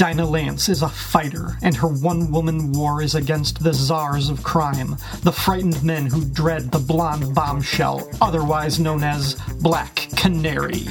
Dinah Lance is a fighter, and her one woman war is against the czars of crime, the frightened men who dread the blonde bombshell, otherwise known as Black Canary.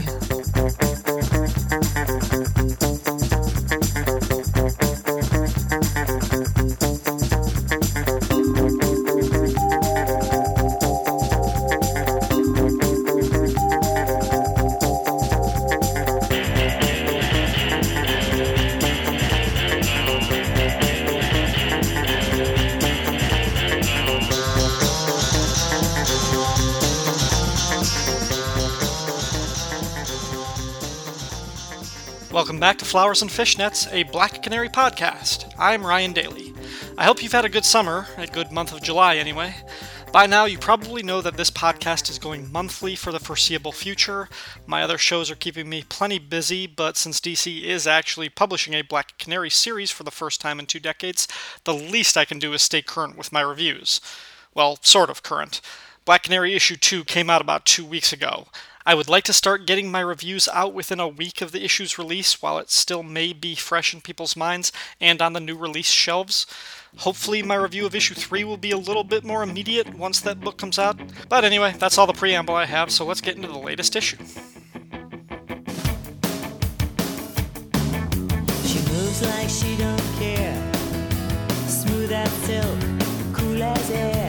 Welcome back to Flowers and Fishnets, a Black Canary podcast. I'm Ryan Daly. I hope you've had a good summer, a good month of July anyway. By now, you probably know that this podcast is going monthly for the foreseeable future. My other shows are keeping me plenty busy, but since DC is actually publishing a Black Canary series for the first time in two decades, the least I can do is stay current with my reviews. Well, sort of current. Black Canary issue 2 came out about two weeks ago. I would like to start getting my reviews out within a week of the issue's release while it still may be fresh in people's minds and on the new release shelves. Hopefully, my review of issue 3 will be a little bit more immediate once that book comes out. But anyway, that's all the preamble I have, so let's get into the latest issue. She moves like she don't care. Smooth as silk, cool as air.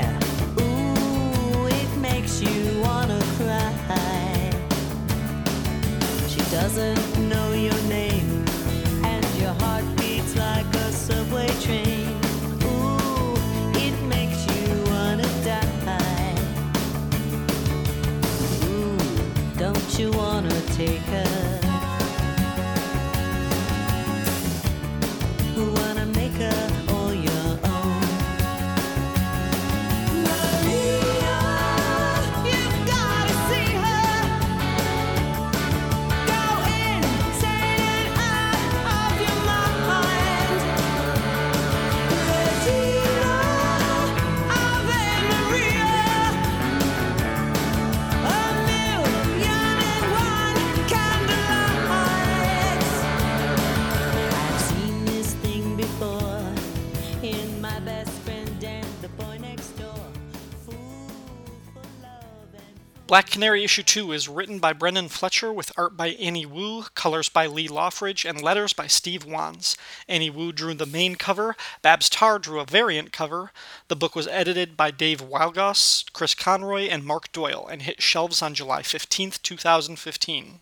Black Canary issue 2 is written by Brenden Fletcher with art by Annie Wu, colors by Lee Loughridge, and letters by Steve Wands. Annie Wu drew the main cover, Babs Tarr drew a variant cover. The book was edited by Dave Wielgosz, Chris Conroy, and Mark Doyle, and hit shelves on July 15, 2015.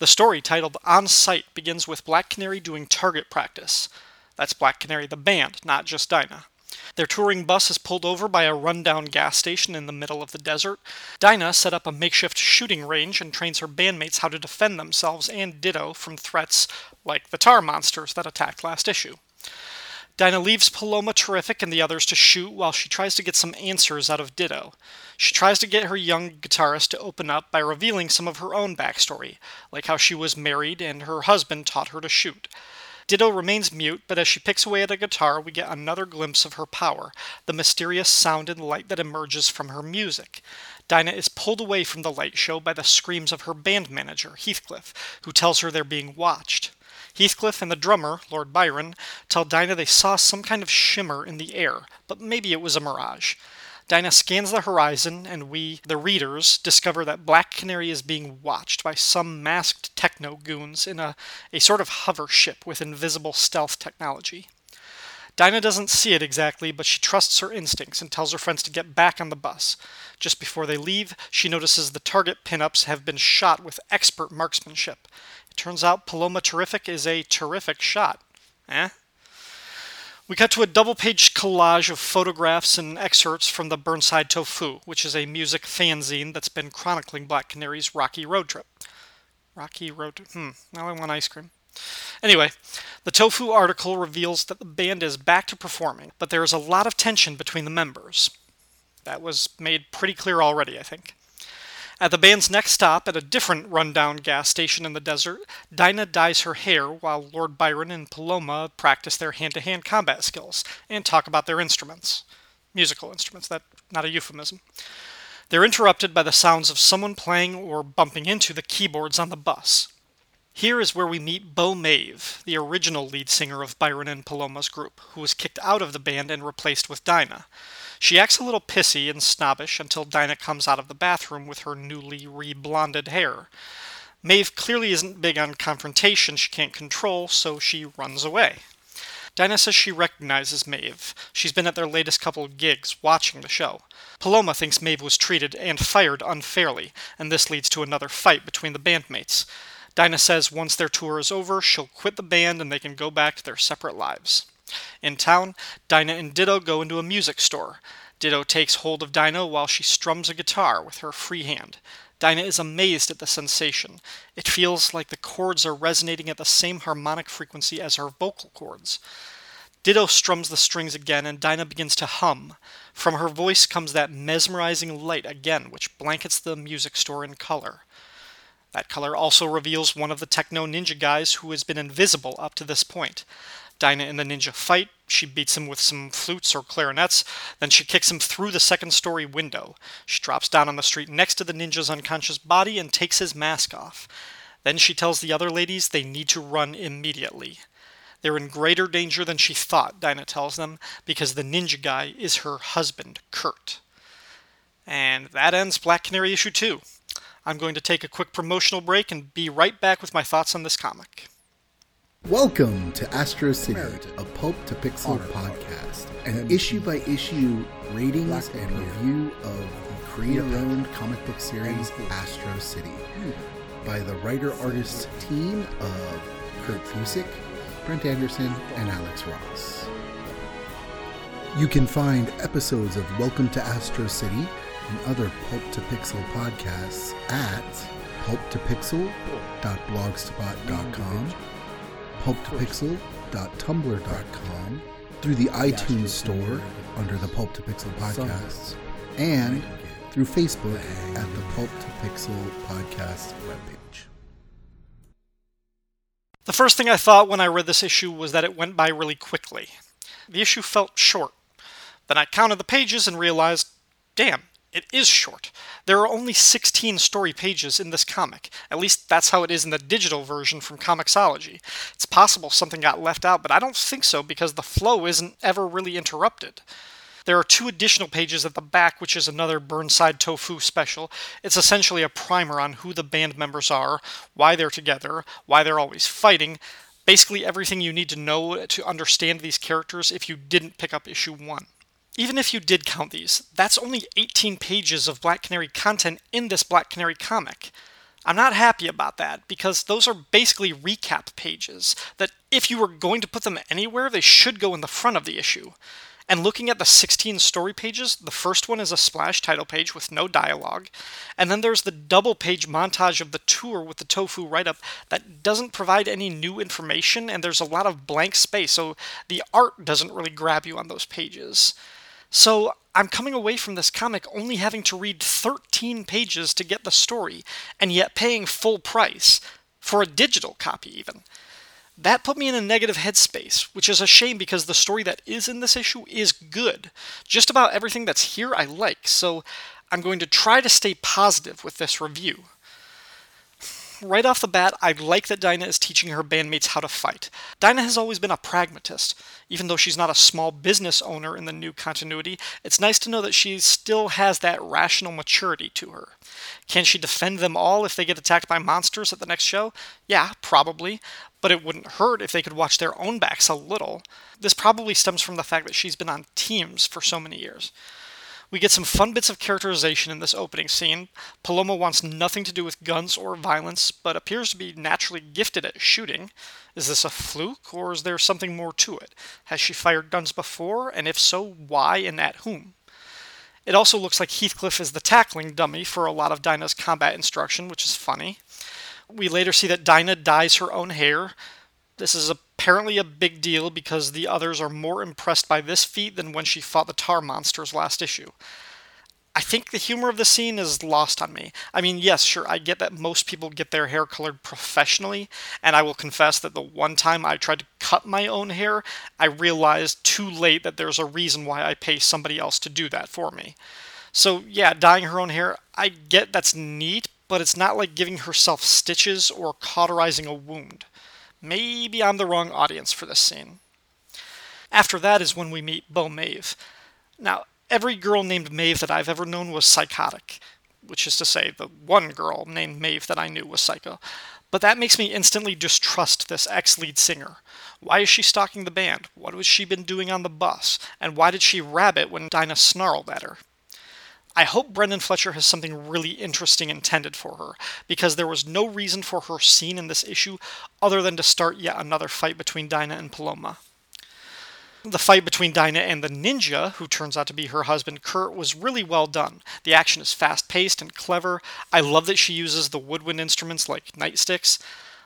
The story, titled On Sight, begins with Black Canary doing target practice. That's Black Canary the band, not just Dinah. Their touring bus is pulled over by a rundown gas station in the middle of the desert. Dinah set up a makeshift shooting range and trains her bandmates how to defend themselves and Ditto from threats like the tar monsters that attacked last issue. Dinah leaves Paloma Terrific and the others to shoot while she tries to get some answers out of Ditto. She tries to get her young guitarist to open up by revealing some of her own backstory, like how she was married and her husband taught her to shoot. Ditto remains mute, but as she picks away at a guitar, we get another glimpse of her power, the mysterious sound and light that emerges from her music. Dinah is pulled away from the light show by the screams of her band manager, Heathcliff, who tells her they're being watched. Heathcliff and the drummer, Lord Byron, tell Dinah they saw some kind of shimmer in the air, but maybe it was a mirage. Dinah scans the horizon, and we, the readers, discover that Black Canary is being watched by some masked techno goons in a, a sort of hover ship with invisible stealth technology. Dinah doesn't see it exactly, but she trusts her instincts and tells her friends to get back on the bus. Just before they leave, she notices the target pinups have been shot with expert marksmanship. It turns out Paloma Terrific is a terrific shot. Eh? We cut to a double page collage of photographs and excerpts from the Burnside Tofu, which is a music fanzine that's been chronicling Black Canary's rocky road trip. Rocky road Hmm, now I want ice cream. Anyway, the Tofu article reveals that the band is back to performing, but there is a lot of tension between the members. That was made pretty clear already, I think. At the band's next stop, at a different rundown gas station in the desert, Dinah dyes her hair while Lord Byron and Paloma practice their hand to hand combat skills and talk about their instruments. Musical instruments, that not a euphemism. They're interrupted by the sounds of someone playing or bumping into the keyboards on the bus. Here is where we meet Bo Maeve, the original lead singer of Byron and Paloma's group, who was kicked out of the band and replaced with Dinah. She acts a little pissy and snobbish until Dinah comes out of the bathroom with her newly reblonded hair. Maeve clearly isn't big on confrontation she can't control, so she runs away. Dinah says she recognizes Maeve. She's been at their latest couple gigs, watching the show. Paloma thinks Maeve was treated and fired unfairly, and this leads to another fight between the bandmates. Dinah says once their tour is over, she'll quit the band and they can go back to their separate lives. In town, Dinah and Ditto go into a music store. Ditto takes hold of Dinah while she strums a guitar with her free hand. Dinah is amazed at the sensation. It feels like the chords are resonating at the same harmonic frequency as her vocal cords. Ditto strums the strings again, and Dinah begins to hum. From her voice comes that mesmerizing light again, which blankets the music store in color. That color also reveals one of the Techno Ninja guys who has been invisible up to this point. Dinah and the ninja fight. She beats him with some flutes or clarinets. Then she kicks him through the second story window. She drops down on the street next to the ninja's unconscious body and takes his mask off. Then she tells the other ladies they need to run immediately. They're in greater danger than she thought, Dinah tells them, because the ninja guy is her husband, Kurt. And that ends Black Canary issue 2. I'm going to take a quick promotional break and be right back with my thoughts on this comic. Welcome to Astro City, a Pulp to Pixel podcast, an issue by issue ratings and review of the creator owned comic book series Astro City. By the writer artist team of Kurt Busiek, Brent Anderson, and Alex Ross. You can find episodes of Welcome to Astro City and other Pulp to Pixel podcasts at pulptopixel.blogspot.com pulptopixel.tumblr.com, through the iTunes store under the Pulp to Pixel podcasts, and through Facebook at the Pulp to Pixel podcast webpage. The first thing I thought when I read this issue was that it went by really quickly. The issue felt short. Then I counted the pages and realized, damn, it is short. There are only 16 story pages in this comic. At least that's how it is in the digital version from Comixology. It's possible something got left out, but I don't think so because the flow isn't ever really interrupted. There are two additional pages at the back, which is another Burnside Tofu special. It's essentially a primer on who the band members are, why they're together, why they're always fighting. Basically, everything you need to know to understand these characters if you didn't pick up issue 1. Even if you did count these, that's only 18 pages of Black Canary content in this Black Canary comic. I'm not happy about that because those are basically recap pages that if you were going to put them anywhere, they should go in the front of the issue. And looking at the 16 story pages, the first one is a splash title page with no dialogue, and then there's the double page montage of the tour with the tofu write up that doesn't provide any new information, and there's a lot of blank space, so the art doesn't really grab you on those pages. So I'm coming away from this comic only having to read 13 pages to get the story, and yet paying full price for a digital copy, even. That put me in a negative headspace, which is a shame because the story that is in this issue is good. Just about everything that's here I like, so I'm going to try to stay positive with this review right off the bat, I like that Dinah is teaching her bandmates how to fight. Dinah has always been a pragmatist. Even though she's not a small business owner in the new continuity, it's nice to know that she still has that rational maturity to her. Can she defend them all if they get attacked by monsters at the next show? Yeah, probably, but it wouldn't hurt if they could watch their own backs a little. This probably stems from the fact that she's been on teams for so many years. We get some fun bits of characterization in this opening scene. Paloma wants nothing to do with guns or violence, but appears to be naturally gifted at shooting. Is this a fluke, or is there something more to it? Has she fired guns before, and if so, why and at whom? It also looks like Heathcliff is the tackling dummy for a lot of Dinah's combat instruction, which is funny. We later see that Dinah dyes her own hair. This is apparently a big deal because the others are more impressed by this feat than when she fought the tar monsters last issue. I think the humor of the scene is lost on me. I mean, yes, sure, I get that most people get their hair colored professionally, and I will confess that the one time I tried to cut my own hair, I realized too late that there's a reason why I pay somebody else to do that for me. So, yeah, dyeing her own hair, I get that's neat, but it's not like giving herself stitches or cauterizing a wound. Maybe I'm the wrong audience for this scene. After that is when we meet Bo Maeve. Now, every girl named Maeve that I've ever known was psychotic, which is to say, the one girl named Maeve that I knew was psycho. But that makes me instantly distrust this ex lead singer. Why is she stalking the band? What has she been doing on the bus? And why did she rabbit when Dinah snarled at her? I hope Brenden Fletcher has something really interesting intended for her, because there was no reason for her scene in this issue other than to start yet another fight between Dinah and Paloma. The fight between Dinah and the ninja, who turns out to be her husband Kurt, was really well done. The action is fast paced and clever. I love that she uses the woodwind instruments like nightsticks.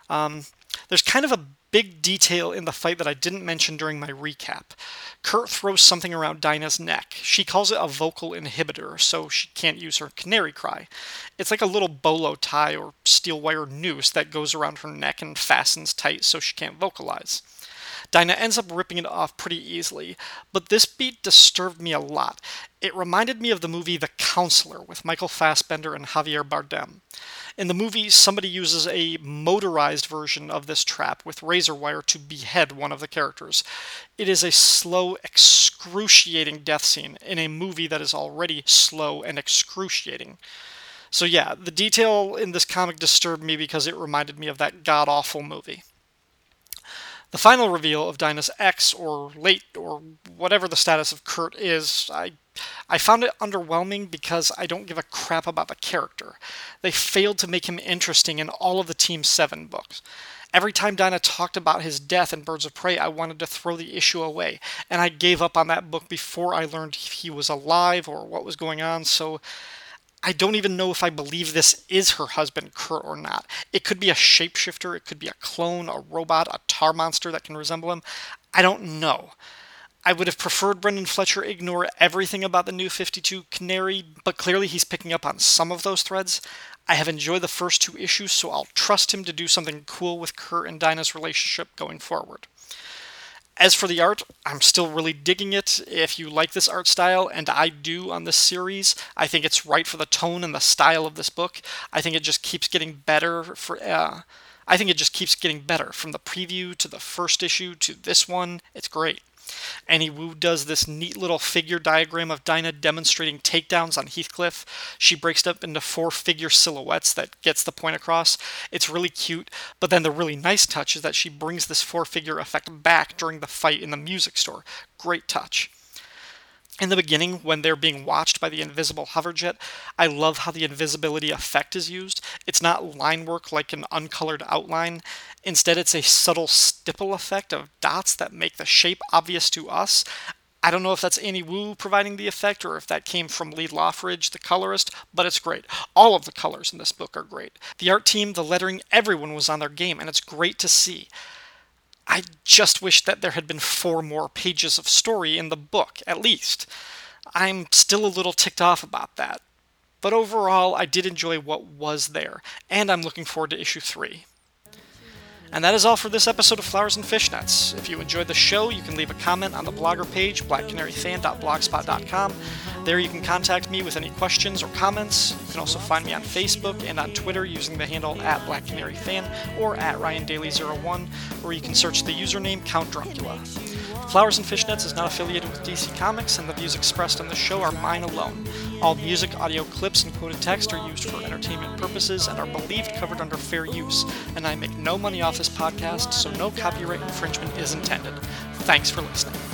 Um, there's kind of a big detail in the fight that I didn't mention during my recap. Kurt throws something around Dinah's neck. She calls it a vocal inhibitor, so she can't use her canary cry. It's like a little bolo tie or steel wire noose that goes around her neck and fastens tight so she can't vocalize. Dinah ends up ripping it off pretty easily, but this beat disturbed me a lot. It reminded me of the movie The Counselor with Michael Fassbender and Javier Bardem. In the movie, somebody uses a motorized version of this trap with razor wire to behead one of the characters. It is a slow, excruciating death scene in a movie that is already slow and excruciating. So, yeah, the detail in this comic disturbed me because it reminded me of that god awful movie. The final reveal of Dinah's ex, or late, or whatever the status of Kurt is, I, I found it underwhelming because I don't give a crap about the character. They failed to make him interesting in all of the Team 7 books. Every time Dinah talked about his death in Birds of Prey, I wanted to throw the issue away, and I gave up on that book before I learned he was alive or what was going on, so I don't even know if I believe this is her husband, Kurt, or not. It could be a shapeshifter, it could be a clone, a robot, a tar monster that can resemble him. I don't know. I would have preferred Brenden Fletcher ignore everything about the new 52 Canary, but clearly he's picking up on some of those threads. I have enjoyed the first two issues, so I'll trust him to do something cool with Kurt and Dinah's relationship going forward. As for the art, I'm still really digging it. If you like this art style, and I do on this series, I think it's right for the tone and the style of this book. I think it just keeps getting better for. Uh, I think it just keeps getting better from the preview to the first issue to this one. It's great. Annie Wu does this neat little figure diagram of Dinah demonstrating takedowns on Heathcliff. She breaks up into four figure silhouettes that gets the point across. It's really cute, but then the really nice touch is that she brings this four figure effect back during the fight in the music store. Great touch in the beginning, when they're being watched by the invisible hoverjet, I love how the invisibility effect is used. It's not line work like an uncolored outline. Instead, it's a subtle stipple effect of dots that make the shape obvious to us. I don't know if that's Annie Wu providing the effect or if that came from Lee Loughridge, the colorist, but it's great. All of the colors in this book are great. The art team, the lettering, everyone was on their game, and it's great to see. I just wish that there had been four more pages of story in the book, at least. I'm still a little ticked off about that. But overall, I did enjoy what was there, and I'm looking forward to issue 3. And that is all for this episode of Flowers and Fishnets. If you enjoyed the show, you can leave a comment on the blogger page, blackcanaryfan.blogspot.com. There you can contact me with any questions or comments. You can also find me on Facebook and on Twitter using the handle at blackcanaryfan or at ryandaly01, or you can search the username Count Druncula. Flowers and Fishnets is not affiliated with DC Comics, and the views expressed on the show are mine alone. All music, audio clips, and quoted text are used for entertainment purposes and are believed covered under fair use, and I make no money off this podcast, so no copyright infringement is intended. Thanks for listening.